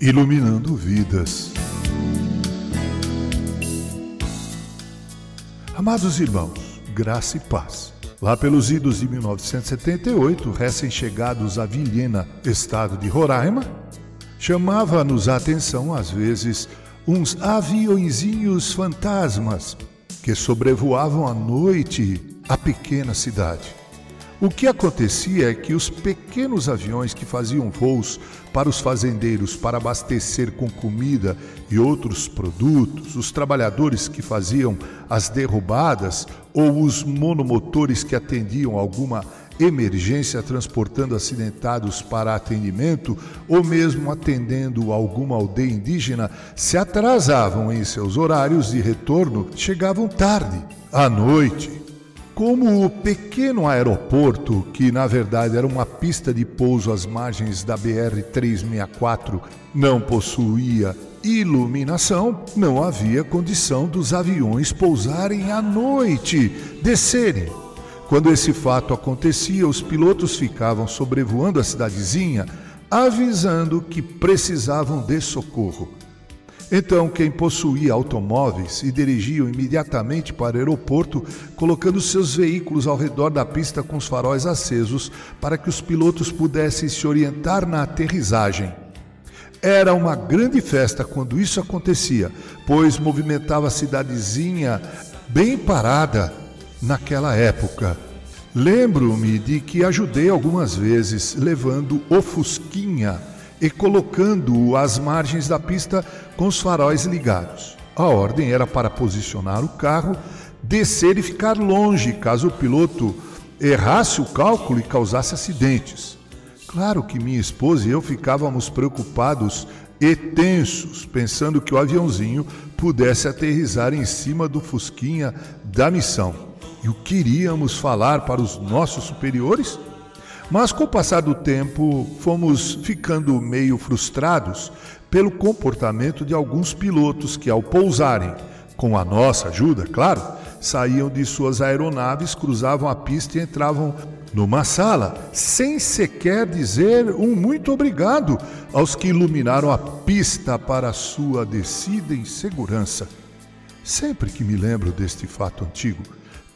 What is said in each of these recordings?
iluminando vidas. Amados irmãos, graça e paz. Lá pelos idos de 1978, recém-chegados a Vilhena, estado de Roraima, chamava-nos a atenção, às vezes, uns aviõezinhos fantasmas que sobrevoavam à noite a pequena cidade. O que acontecia é que os pequenos aviões que faziam voos para os fazendeiros para abastecer com comida e outros produtos, os trabalhadores que faziam as derrubadas ou os monomotores que atendiam alguma emergência transportando acidentados para atendimento ou mesmo atendendo alguma aldeia indígena, se atrasavam em seus horários de retorno, chegavam tarde, à noite como o pequeno aeroporto, que na verdade era uma pista de pouso às margens da BR-364, não possuía iluminação, não havia condição dos aviões pousarem à noite, descerem. Quando esse fato acontecia, os pilotos ficavam sobrevoando a cidadezinha, avisando que precisavam de socorro. Então, quem possuía automóveis se dirigiam imediatamente para o aeroporto, colocando seus veículos ao redor da pista com os faróis acesos para que os pilotos pudessem se orientar na aterrissagem. Era uma grande festa quando isso acontecia, pois movimentava a cidadezinha bem parada naquela época. Lembro-me de que ajudei algumas vezes levando o Fusquinha e colocando-o às margens da pista com os faróis ligados. A ordem era para posicionar o carro, descer e ficar longe caso o piloto errasse o cálculo e causasse acidentes. Claro que minha esposa e eu ficávamos preocupados e tensos, pensando que o aviãozinho pudesse aterrizar em cima do Fusquinha da missão. E o queríamos falar para os nossos superiores? Mas com o passar do tempo, fomos ficando meio frustrados pelo comportamento de alguns pilotos que, ao pousarem, com a nossa ajuda, claro, saíam de suas aeronaves, cruzavam a pista e entravam numa sala, sem sequer dizer um muito obrigado aos que iluminaram a pista para sua descida em segurança. Sempre que me lembro deste fato antigo,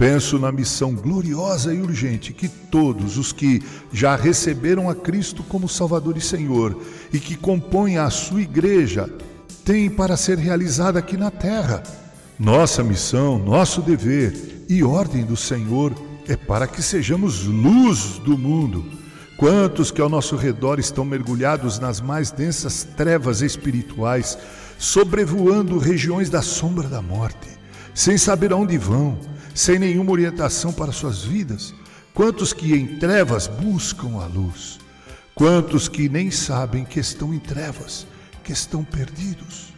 Penso na missão gloriosa e urgente que todos os que já receberam a Cristo como Salvador e Senhor e que compõem a sua igreja têm para ser realizada aqui na terra. Nossa missão, nosso dever e ordem do Senhor é para que sejamos luz do mundo. Quantos que ao nosso redor estão mergulhados nas mais densas trevas espirituais, sobrevoando regiões da sombra da morte, sem saber aonde vão, sem nenhuma orientação para suas vidas? Quantos que em trevas buscam a luz? Quantos que nem sabem que estão em trevas, que estão perdidos?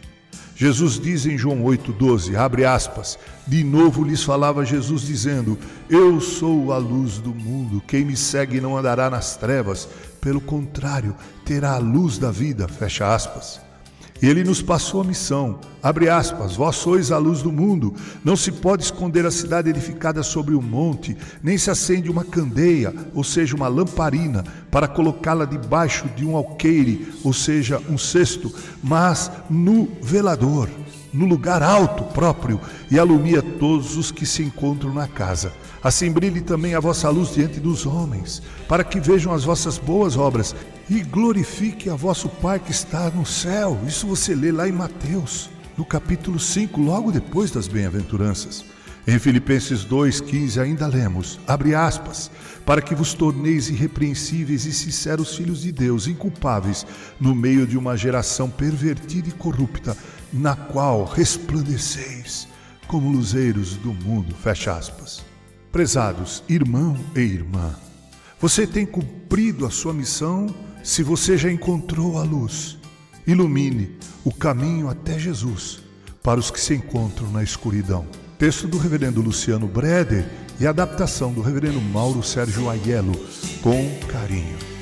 Jesus diz em João 8,12, abre aspas, de novo lhes falava Jesus dizendo: Eu sou a luz do mundo, quem me segue não andará nas trevas, pelo contrário, terá a luz da vida, fecha aspas. Ele nos passou a missão. Abre aspas, vós sois a luz do mundo. Não se pode esconder a cidade edificada sobre um monte, nem se acende uma candeia, ou seja, uma lamparina, para colocá-la debaixo de um alqueire, ou seja, um cesto, mas no velador, no lugar alto próprio, e alumia todos os que se encontram na casa. Assim brilhe também a vossa luz diante dos homens, para que vejam as vossas boas obras e glorifique a vosso Pai que está no céu. Isso você lê lá em Mateus, no capítulo 5, logo depois das bem-aventuranças. Em Filipenses 2,15 ainda lemos, abre aspas, para que vos torneis irrepreensíveis e sinceros filhos de Deus, inculpáveis, no meio de uma geração pervertida e corrupta, na qual resplandeceis como luzeiros do mundo. Fecha aspas. Prezados irmão e irmã, você tem cumprido a sua missão se você já encontrou a luz, ilumine o caminho até Jesus para os que se encontram na escuridão. Texto do reverendo Luciano Breder e adaptação do reverendo Mauro Sérgio Aiello, com carinho.